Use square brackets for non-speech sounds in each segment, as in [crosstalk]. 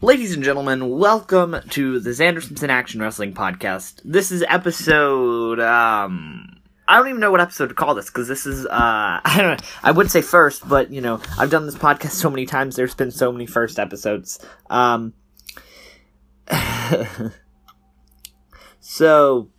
Ladies and gentlemen, welcome to the Xander Simpson Action Wrestling Podcast. This is episode, um, I don't even know what episode to call this because this is, uh, [laughs] I don't know, I would say first, but you know, I've done this podcast so many times, there's been so many first episodes. Um, [sighs] so,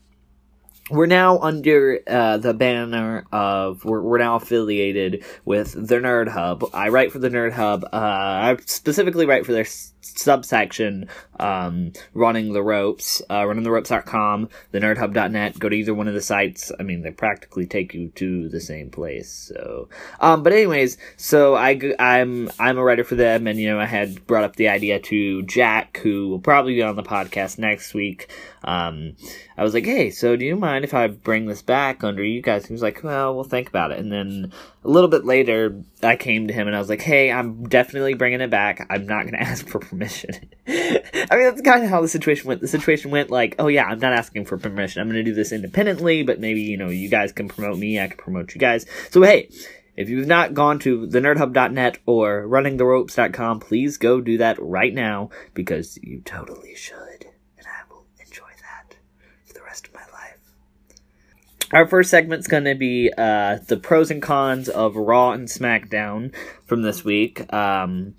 we're now under uh, the banner of we're, we're now affiliated with the Nerd Hub. I write for the Nerd Hub. Uh, I specifically write for their s- subsection, um, running the ropes, uh, runningtheropes.com, the nerdhub.net. Go to either one of the sites. I mean, they practically take you to the same place. So, um, but anyways, so I I'm I'm a writer for them, and you know I had brought up the idea to Jack, who will probably be on the podcast next week. Um, I was like, hey, so do you mind if I bring this back under you guys? He was like, well, we'll think about it. And then a little bit later, I came to him and I was like, hey, I'm definitely bringing it back. I'm not going [laughs] to ask for permission. I mean, that's kind of how the situation went. The situation went like, oh yeah, I'm not asking for permission. I'm going to do this independently, but maybe, you know, you guys can promote me. I can promote you guys. So hey, if you've not gone to thenerdhub.net or runningtheropes.com, please go do that right now because you totally should. And I will enjoy that for the rest of my life. Our first segment's going to be uh, the pros and cons of Raw and SmackDown from this week. Um,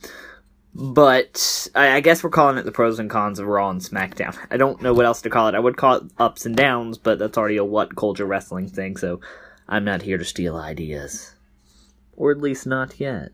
but I, I guess we're calling it the pros and cons of Raw and SmackDown. I don't know what else to call it. I would call it ups and downs, but that's already a WhatCulture wrestling thing, so I'm not here to steal ideas. Or at least not yet.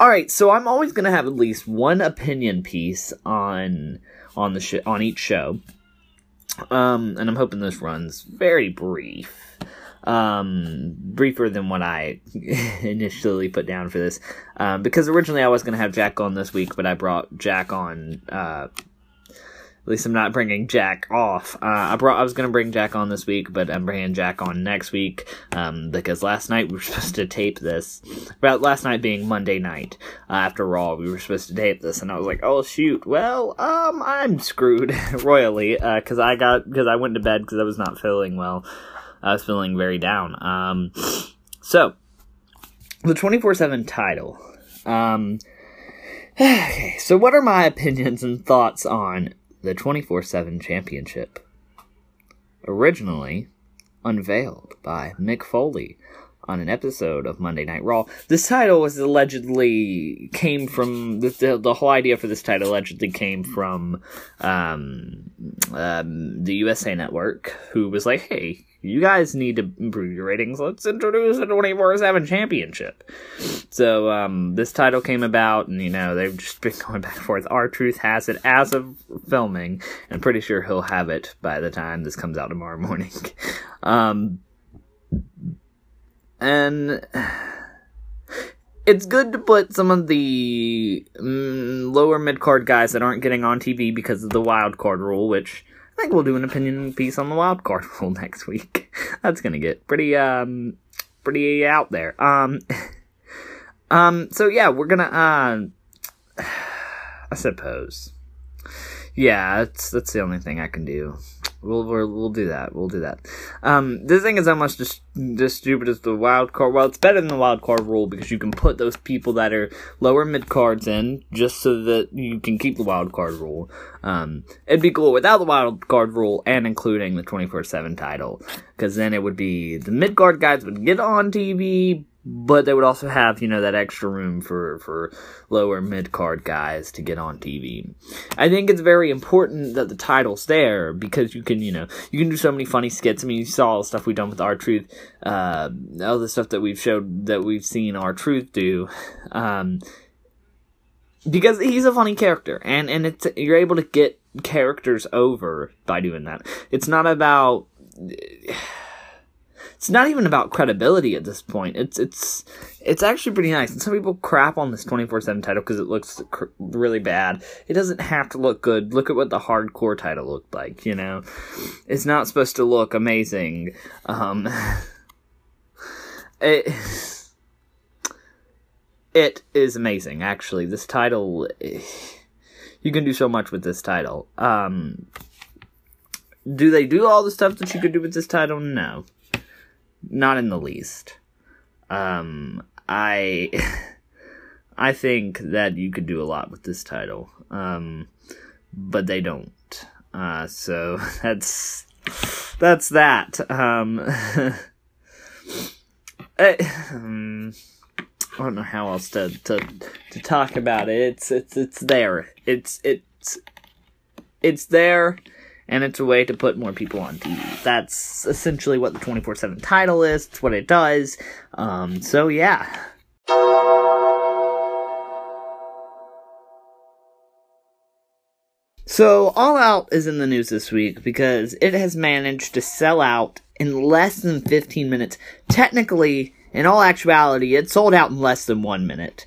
All right, so I'm always going to have at least one opinion piece on on the sh- on each show. Um, and I'm hoping this runs very brief. Um, briefer than what I [laughs] initially put down for this. Um, because originally I was going to have Jack on this week, but I brought Jack on uh at least I'm not bringing Jack off. Uh, I brought I was gonna bring Jack on this week, but I'm bringing Jack on next week um, because last night we were [laughs] supposed to tape this. About last night being Monday night uh, after Raw, we were supposed to tape this, and I was like, oh shoot, well, um, I'm screwed [laughs] royally because I got because I went to bed because I was not feeling well. I was feeling very down. Um, so the twenty four seven title. Um, [sighs] okay, so what are my [laughs] opinions and thoughts on the 24 7 championship. Originally unveiled by Mick Foley on an episode of Monday Night Raw. This title was allegedly came from the, the, the whole idea for this title allegedly came from um, um, the USA Network, who was like, "Hey, you guys need to improve your ratings. Let's introduce a 24 7 championship. So, um, this title came about, and you know, they've just been [laughs] going back and forth. R Truth has it as of filming, and I'm pretty sure he'll have it by the time this comes out tomorrow [laughs] morning. um, and [sighs] it's good to put some of the mm, lower mid card guys that aren't getting on TV because of the wild card rule, which I think we'll do an opinion piece on the wild card [laughs] rule next week. That's gonna get pretty um pretty out there. Um [laughs] um so yeah, we're gonna uh [sighs] I suppose. Yeah, that's that's the only thing I can do. We'll we'll, we'll do that. We'll do that. Um, this thing is almost just just stupid as the wild card. Well, it's better than the wild card rule because you can put those people that are lower mid cards in just so that you can keep the wild card rule. Um, it'd be cool without the wild card rule and including the twenty four seven title because then it would be the mid card guys would get on TV, but they would also have you know that extra room for for lower mid card guys to get on TV. I think it's very important that the title's there because you can you know you can do so many funny skits. I mean, you saw all the stuff we've done with R Truth, uh, all the stuff that we've showed that we've seen R Truth do. Um, because he's a funny character and and it's you're able to get characters over by doing that. It's not about it's not even about credibility at this point. It's it's it's actually pretty nice. And some people crap on this 24/7 title because it looks cr- really bad. It doesn't have to look good. Look at what the hardcore title looked like, you know. It's not supposed to look amazing. Um [laughs] it it is amazing actually. This title [sighs] you can do so much with this title. Um do they do all the stuff that you could do with this title? No not in the least. Um, I [laughs] I think that you could do a lot with this title, um, but they don't. Uh, so [laughs] that's that's that. Um, I, [laughs] um, I don't know how else to, to to talk about it. It's it's it's there. It's it's it's there and it's a way to put more people on TV. That's essentially what the 24 7 title is, it's what it does. Um, so, yeah. So, All Out is in the news this week because it has managed to sell out in less than 15 minutes. Technically, in all actuality, it sold out in less than one minute.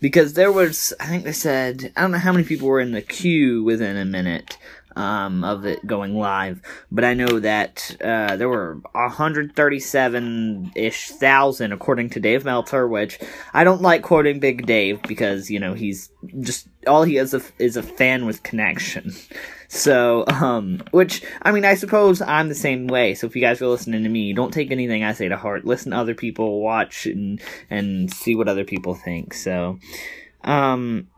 Because there was, I think they said, I don't know how many people were in the queue within a minute um, of it going live, but I know that uh, there were 137 ish thousand according to Dave Meltzer, which I don't like quoting Big Dave because you know he's just all he is a, is a fan with connection. So, um, which, I mean, I suppose I'm the same way. So if you guys are listening to me, don't take anything I say to heart. Listen to other people, watch and, and see what other people think. So, um,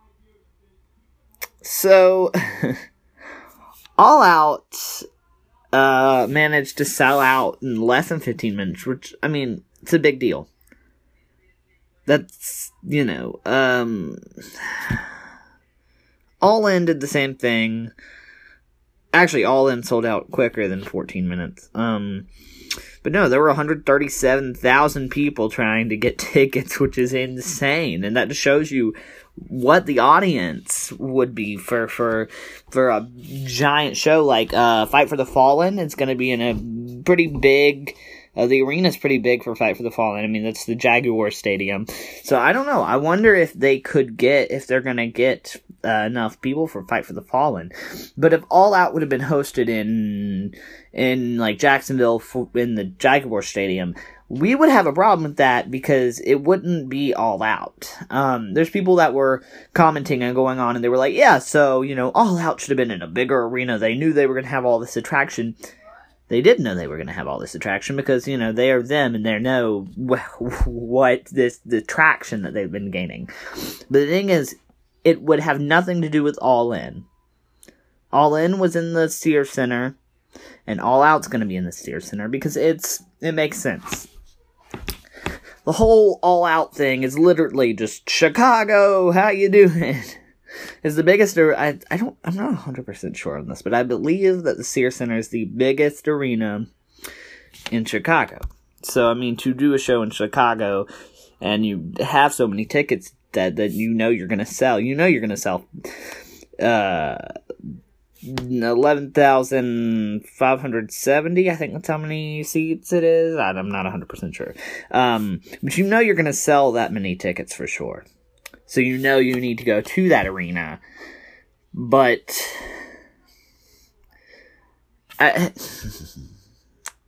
so, [laughs] All Out, uh, managed to sell out in less than 15 minutes, which, I mean, it's a big deal. That's, you know, um, [sighs] All In did the same thing. Actually, All In sold out quicker than 14 minutes. Um, but no, there were 137,000 people trying to get [laughs] tickets, which is insane. And that just shows you what the audience would be for for for a giant show like uh Fight for the Fallen. It's going to be in a pretty big uh, the arena's pretty big for Fight for the Fallen. I mean, that's the Jaguar Stadium. So I don't know. I wonder if they could get if they're going to get uh, enough people for Fight for the Fallen. But if All Out would have been hosted in in like Jacksonville in the Jaguar Stadium, we would have a problem with that because it wouldn't be all out. Um, there's people that were commenting and going on and they were like, yeah, so, you know, all out should have been in a bigger arena. They knew they were going to have all this attraction. They didn't know they were going to have all this attraction because, you know, they are them and they know [laughs] what this, the traction that they've been gaining. But the thing is, it would have nothing to do with All In. All In was in the Sears Center, and All Out's going to be in the Sears Center because it's it makes sense the whole all out thing is literally just Chicago, how you doing? [laughs] Is the biggest I I don't I'm not 100% sure on this, but I believe that the Sears Center is the biggest arena in Chicago. So I mean to do a show in Chicago and you have so many tickets that that you know you're to sell. You know you're to sell uh 11,570. I think that's how many seats it is. I'm not 100% sure. Um, but you know you're to sell that many tickets for sure. So you know you need to go to that arena. But. I, [laughs]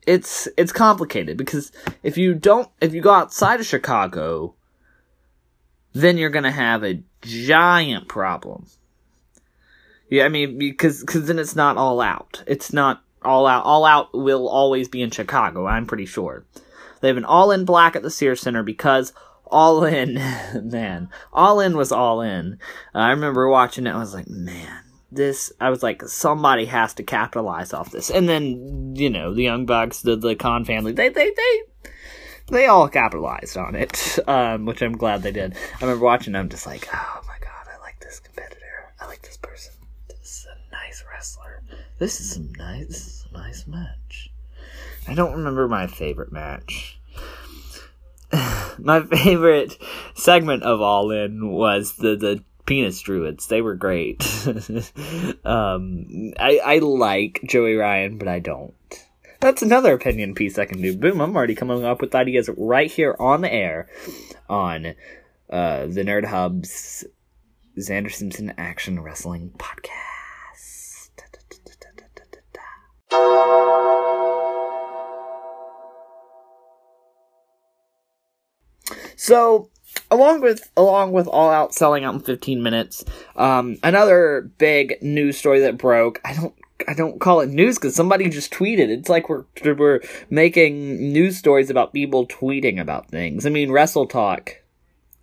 it's it's complicated because if you don't if you go outside of Chicago then you're going to have a giant problem yeah, I mean because cause then it's not all out. It's not all out. All out will always be in Chicago. I'm pretty sure. They have an all in black at the Sears Center because all in, [laughs] man, all in was all in. Uh, I remember watching it. I was like, man, this. I was like, somebody has to capitalize off this. And then you know the Young Bucks, the the Khan family, they they they they all capitalized on it, [laughs] um, which I'm glad they did. I remember watching. I'm just like, oh my god, I like this competitor. I like this person. This is a nice wrestler. This is a nice. This is a nice match. I don't remember my favorite match. [sighs] my favorite segment of All In was the the penis druids. They were great. [laughs] um, I I like Joey Ryan, but I don't. That's another opinion piece I can do. Boom! I'm already coming up with ideas right here on the air, on uh, the Nerd Hub's Xander Simpson Action Wrestling Podcast. So, along with along with All Out selling out in 15 minutes, um, another big news story that broke. I don't I don't call it news because somebody just tweeted. It's like we're we're making news stories about people tweeting about things. I mean, Wrestle Talk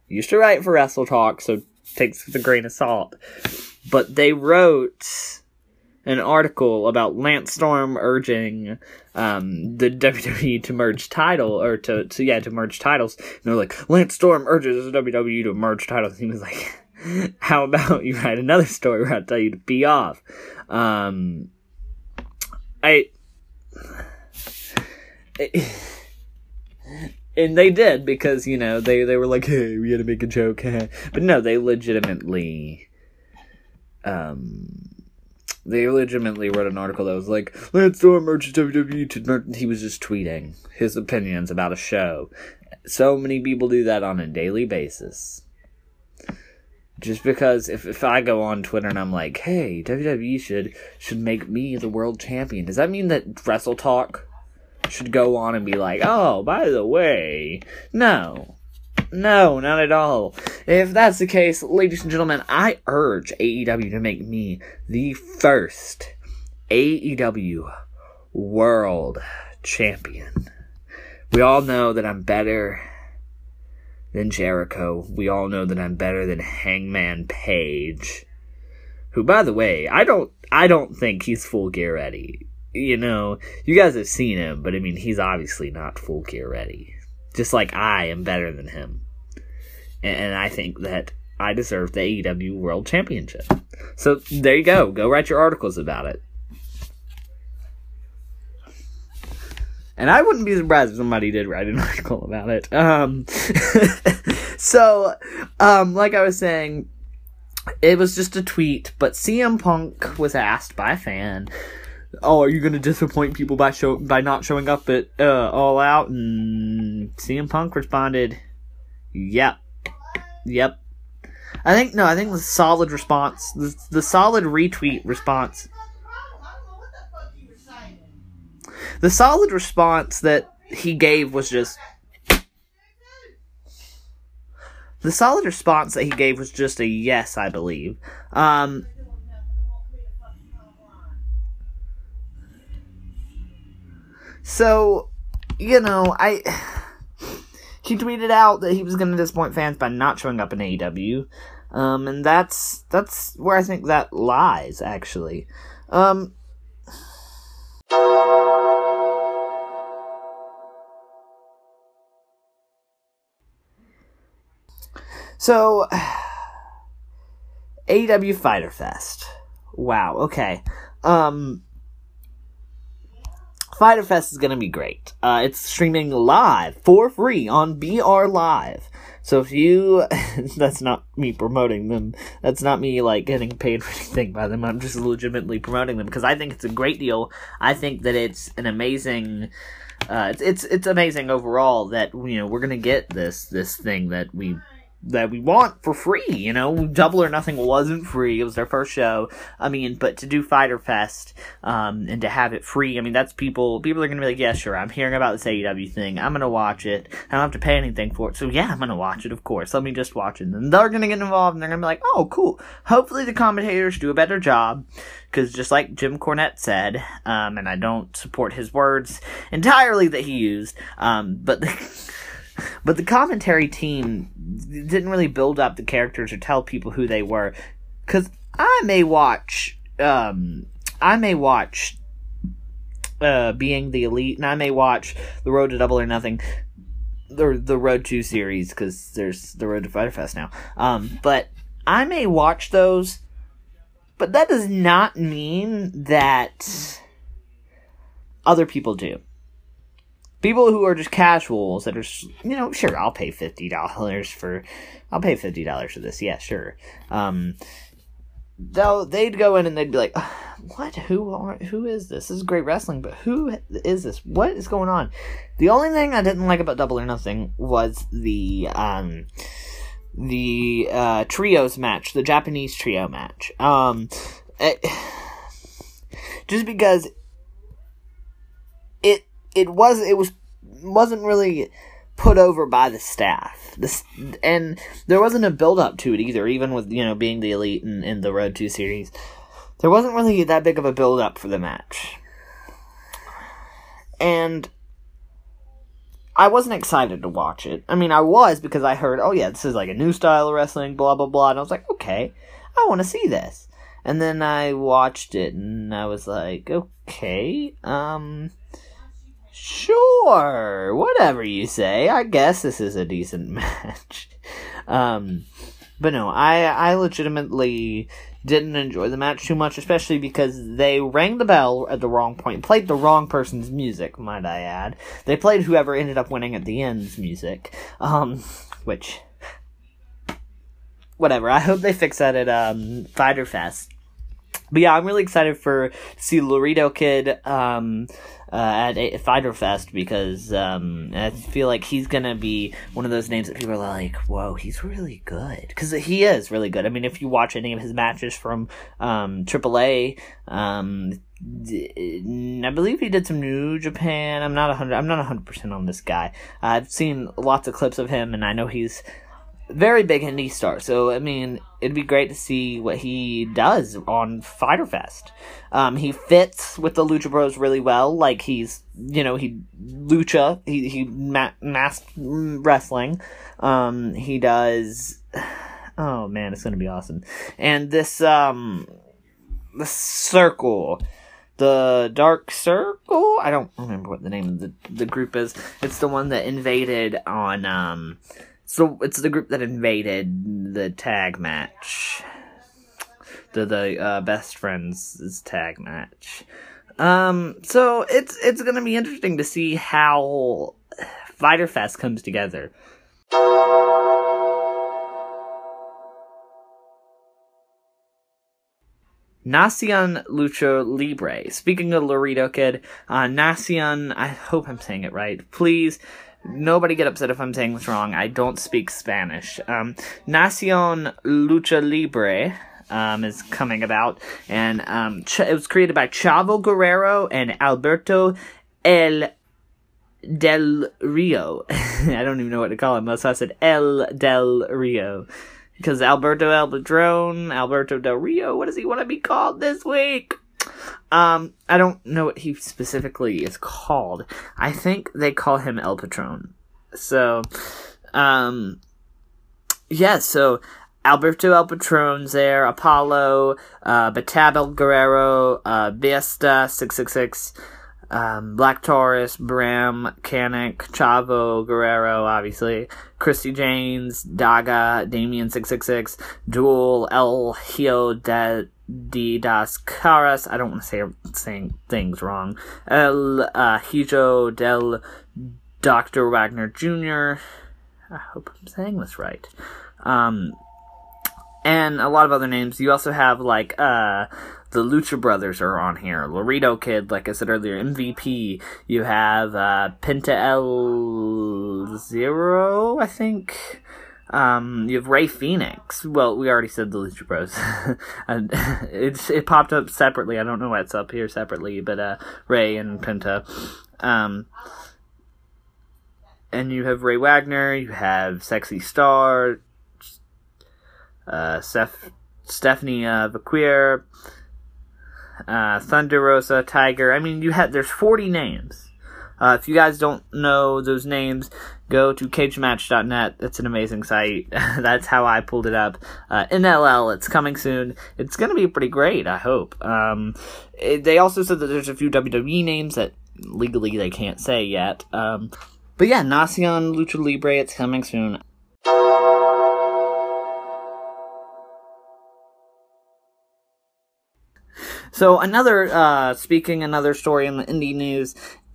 used to write for Wrestle Talk, so takes with a grain of salt. But they wrote an article about Lance Storm urging um, the [laughs] WWE to merge title or to, to yeah to merge titles. And they're like Lance Storm urges the WWE to merge titles. And he was like, [laughs] [laughs] "How about you write another story where I tell you to be off?" Um, I. [sighs] and they did because you know they they were like, "Hey, we gotta make a joke," [laughs] but no, they legitimately, um, they legitimately wrote an article that was like, Lance Storm merges WWE. He was just tweeting his opinions about a show. So many people do that on a daily basis. Just because if, if I go on Twitter and I'm like, hey, WWE should should make me the world champion, does that mean that Wrestle Talk should go on and be like, oh, by the way, no. No, not at all. If that's the case, ladies and gentlemen, I urge AEW to make me the first AEW World Champion. We all know that I'm better than Jericho. We all know that I'm better than Hangman Page. Who, by the way, I don't, I don't think he's full gear ready. You know, you guys have seen him, but I mean, he's obviously not full gear ready. Just like I am better than him and I think that I deserve the AEW World Championship. So there you go. Go write your articles about it. And I wouldn't be surprised if somebody did write an [laughs] article about it. Um, [laughs] so, um, like I was saying, it was just a tweet, but CM Punk was asked by a fan, "Oh, are you going to disappoint people by show by not showing up at uh, All Out?" And CM Punk responded, "Yep." Yep. I think no. I think the solid response, the, the solid retweet response, the solid response that he gave was just the solid response that he gave was just a yes, I believe. Um, so, you know, I [sighs] he tweeted out that he was going to disappoint fans by not showing up in AEW. Um, and that's that's where I think that lies, actually. Um, so, [sighs] AEW Fighter Fest. Wow. Okay. Um, Fighter Fest is gonna be great. Uh, it's streaming live for free on BR Live. So if you, [laughs] that's not me promoting them. That's not me like getting paid for anything by them. I'm just legitimately promoting them because I think it's a great deal. I think that it's an amazing. Uh, it's it's it's amazing overall that you know we're gonna get this this thing that we that we want for free. You know, Double or Nothing wasn't free; it was their first show. I mean, but to do Fighter Fest um, and to have it free, I mean, that's people. People are gonna be like, "Yeah, sure, I'm hearing about this AEW thing. I'm gonna watch it. I don't have to pay anything for it, so yeah, I'm gonna watch it. Of course, let me just watch it." And they're gonna get involved, and they're gonna be like, "Oh, cool. Hopefully, the commentators do a better job." Because just like Jim Cornette said, um, and I don't support his words entirely that he used, um, but. The [laughs] but the commentary team didn't really build up the characters or tell people who they were. Because I may watch, um, I may watch uh, Being the Elite, and I may watch The Road to Double or Nothing. the the Road to series because there's the Road to Fighter Fest now. Um, but I may watch those, but that does not mean that other people do. People who are just casuals that are, you know, sure, I'll pay fifty dollars for, I'll pay fifty dollars for this. Yeah, sure. Um, though they'd go in and they'd be like, "What? Who are? Who is this? This is great wrestling, but who is this? What is going on?" The only thing I didn't like about Double or Nothing was the um the uh, trios match, the Japanese trio match. Um, it, [sighs] just because it was it was wasn't really put over by the staff. This and there wasn't a build up to it either, even with you know being the elite in, in the Road to series. There wasn't really that big of a build up for the match. And I wasn't excited to watch it. I mean, I was because I heard, oh yeah, this is like a new style of wrestling, blah blah blah, and I was like, okay, I want to see this. And then I watched it, and I was like, okay, um, sure, whatever you say. I guess this is a decent [laughs] match. um, but no, I I legitimately didn't enjoy the match too much, especially because they rang the bell at the wrong point, played the wrong person's music, might I add. They played whoever ended up winning at the end's music, um, which, whatever. I hope they fix that at um, Fighter Fest. But yeah, I'm really excited for see Laredo Kid um, uh, at Fighter Fest because um, I feel like he's gonna be one of those names that people are like, "Whoa, he's really good," because he is really good. I mean, if you watch any of his matches from um, AAA, um, I believe he did some New Japan. I'm not hundred. I'm not hundred percent on this guy. I've seen lots of clips of him, and I know he's very big indie star. So I mean, it'd be great to see what he does on Fighter Fest. Um, he fits with the Lucha Bros really well. Like he's, you know, he lucha. He he ma- wrestling. Um, he does. [sighs] Oh man, it's gonna be awesome. And this um, the circle. The Dark Circle? I don't remember what the name of the, the group is. It's the one that invaded on um so it's the group that invaded the tag match. The the uh, best friends tag match. Um, so it's it's gonna be interesting to see how Fighter Fest comes together. Nacion Lucha Libre. Speaking of Laredo Kid, uh, Nacion, I hope I'm saying it right. Please Nobody get upset if I'm saying this wrong. I don't speak Spanish. Um, Nacion Lucha Libre um, is coming about, and um, Ch- it was created by Chavo Guerrero and Alberto El Del Rio. [laughs] I don't even know what to call him, so I said El Del Rio. Because Alberto El Patron, Alberto Del Rio, what does he want to be called this week? Um, I don't know what he specifically is called. I think they call him El Patron. So, um, yeah, so Alberto El Patron's there, Apollo, uh, Batabel Guerrero, uh, Bestia 666, um, Black Taurus, Bram, Kanik, Chavo, Guerrero, obviously, Christi Jaynes, Daga, Damian 666, Duel, El Hijo de de Dos Caras. I don't want to say saying things wrong. El uh, Hijo del Dr. Wagner Jr. I hope I'm saying this right. Um, and a lot of other names. You also have like uh, the Lucha Brothers are on here. Laredo Kid, like I said earlier, MVP. You have uh, Penta El Zero, I think. Um, you have Rey Fenix. Well, we already said the Lucha Bros. [laughs] and it's it popped up separately. I don't know why it's up here separately, but uh, Rey and Penta. Um, and you have Ray Wagner. You have Sexy Star. Uh, Steph, Stephanie uh, Vaquer, uh, Thunder Rosa, Tiger. I mean, you had there's 40 names. Uh, if you guys don't know those names, go to cagematch.net. That's an amazing site. [laughs] That's how I pulled it up. Uh, NLL, it's coming soon. It's going to be pretty great, I hope. Um, it, they also said that there's a few WWE names that legally they can't say yet. Um, but yeah, Nacion Lucha Libre, it's coming soon. So another, uh, speaking another story in the indie news,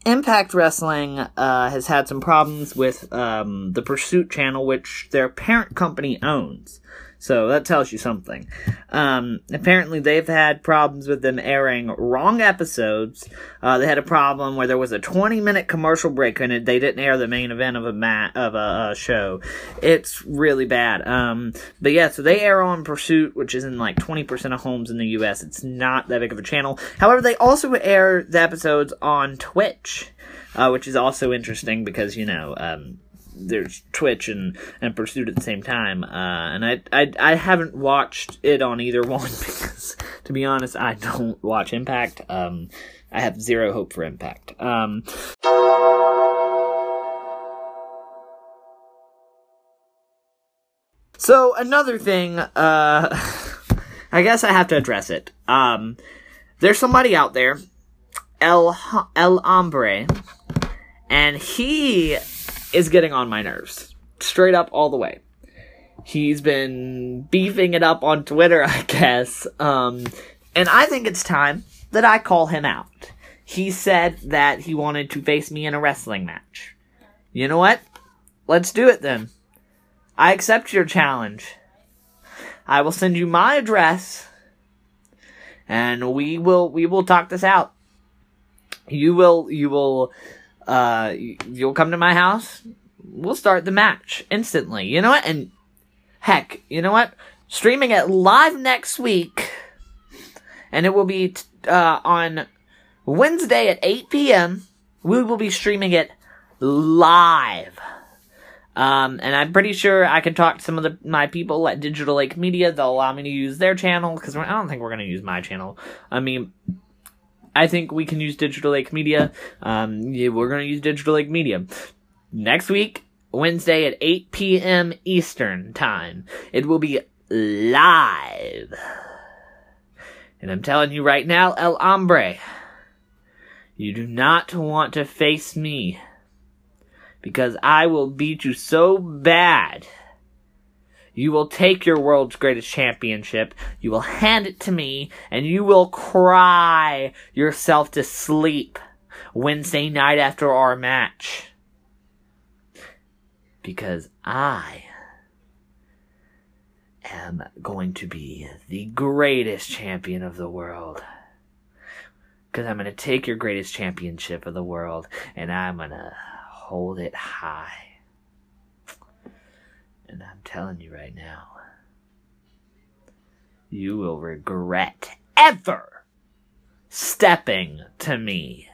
Impact Wrestling uh, has had some problems with um, the Pursuit channel, which their parent company owns. So that tells you something. Um, apparently, they've had problems with them airing wrong episodes. Uh, they had a problem where there was a 20 minute commercial break and they didn't air the main event of a mat of a, a show. It's really bad. Um, but yeah, so they air on Pursuit, which is in like 20% of homes in the U.S. It's not that big of a channel. However, they also air the episodes on Twitch. Uh, which is also interesting because you know um, there's Twitch and, and Pursuit at the same time. Uh, and I, I I haven't watched it on either [laughs] one because, to be honest, I don't watch Impact. Um, I have zero hope for Impact. Um, so another thing, uh, [laughs] I guess I have to address it. Um, there's somebody out there, El El Hombre, and he is getting on my nerves. Straight up all the way. He's been beefing it up on Twitter, [laughs] I guess. Um, and I think it's time that I call him out. He said that he wanted to face me in a wrestling match. You know what? Let's do it then. I accept your challenge. I will send you my address and we will we will talk this out. You will you will uh, you'll come to my house. We'll start the match instantly. You know what? And heck, you know what? Streaming it live next week, and it will be t- uh, on Wednesday at 8 p.m. We will be streaming it live. Um, and I'm pretty sure I can talk to some of the, my people at Digital Lake Media. They'll allow me to use their channel because I don't think we're going to use my channel. I mean, I think we can use Digital Lake Media. Um, we're going to use Digital Lake Media. Next week, Wednesday at 8 p.m. Eastern Time, it will be live. And I'm telling you right now, El Hombre, you do not want to face me. Because I will beat you so bad you will take your world's greatest championship, you will hand it to me, and you will cry yourself to sleep Wednesday night after our match. Because I am going to be the greatest champion of the world. Because I'm going to take your greatest championship of the world and I'm going to hold it high. And I'm telling you right now, you will regret ever stepping to me.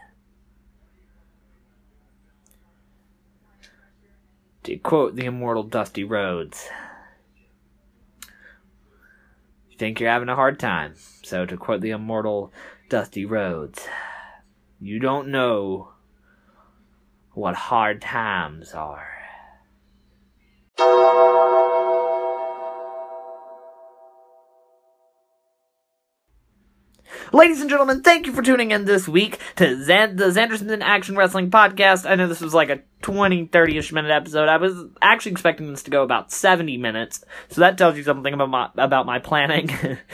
To quote the immortal Dusty Rhodes, you think you're having a hard time. So, to quote the immortal Dusty Rhodes, you don't know what hard times are. Ladies and gentlemen, thank you for tuning in this week to Zan- the Zanderson's Action Wrestling Podcast. I know this was like a 20, 30-ish minute episode. I was actually expecting this to go about 70 minutes, so that tells you something about my, about my planning.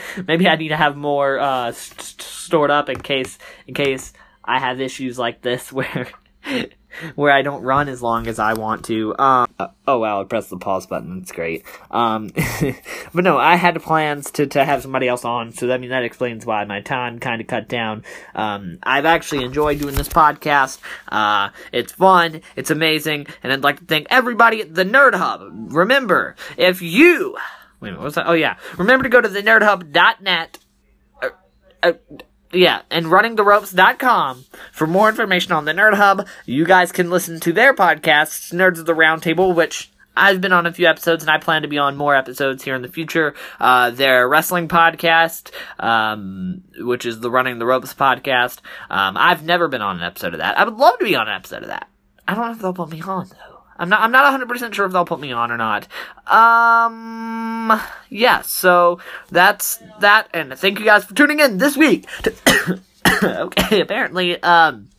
[laughs] Maybe I need to have more, uh, st- stored up in case, in case I have issues like this [laughs] where [laughs] where I don't run as long as I want to. Um, oh wow, I pressed the pause button. That's great. Um, [laughs] but no, I had plans to, to have somebody else on, so I mean that explains why my time kind of cut down. Um, I've actually enjoyed doing this podcast. Uh, it's fun, it's amazing, and I'd like to thank everybody at the Nerd Hub. Remember, if you wait minute, what's that? Oh yeah, remember to go to the nerdhub.net. Uh, uh, yeah, and runningtheropes.com for more information on the Nerd Hub. You guys can listen to their podcasts, Nerds of the Roundtable, which I've been on a few episodes and I plan to be on more episodes here in the future. Uh, their wrestling podcast, um, which is the Running the Ropes podcast. Um, I've never been on an episode of that. I would love to be on an episode of that. I don't know if they'll put me on though. I'm not. I'm not 100 percent sure if they'll put me on or not. Um. Yeah. So that's that. And thank you guys for tuning in this week. To [coughs] okay. Apparently. Um.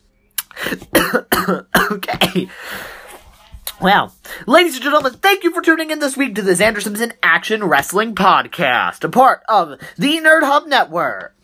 [coughs] okay. Well, ladies and gentlemen, thank you for tuning in this week to the Xander Simpson Action Wrestling Podcast, a part of the Nerd Hub Network.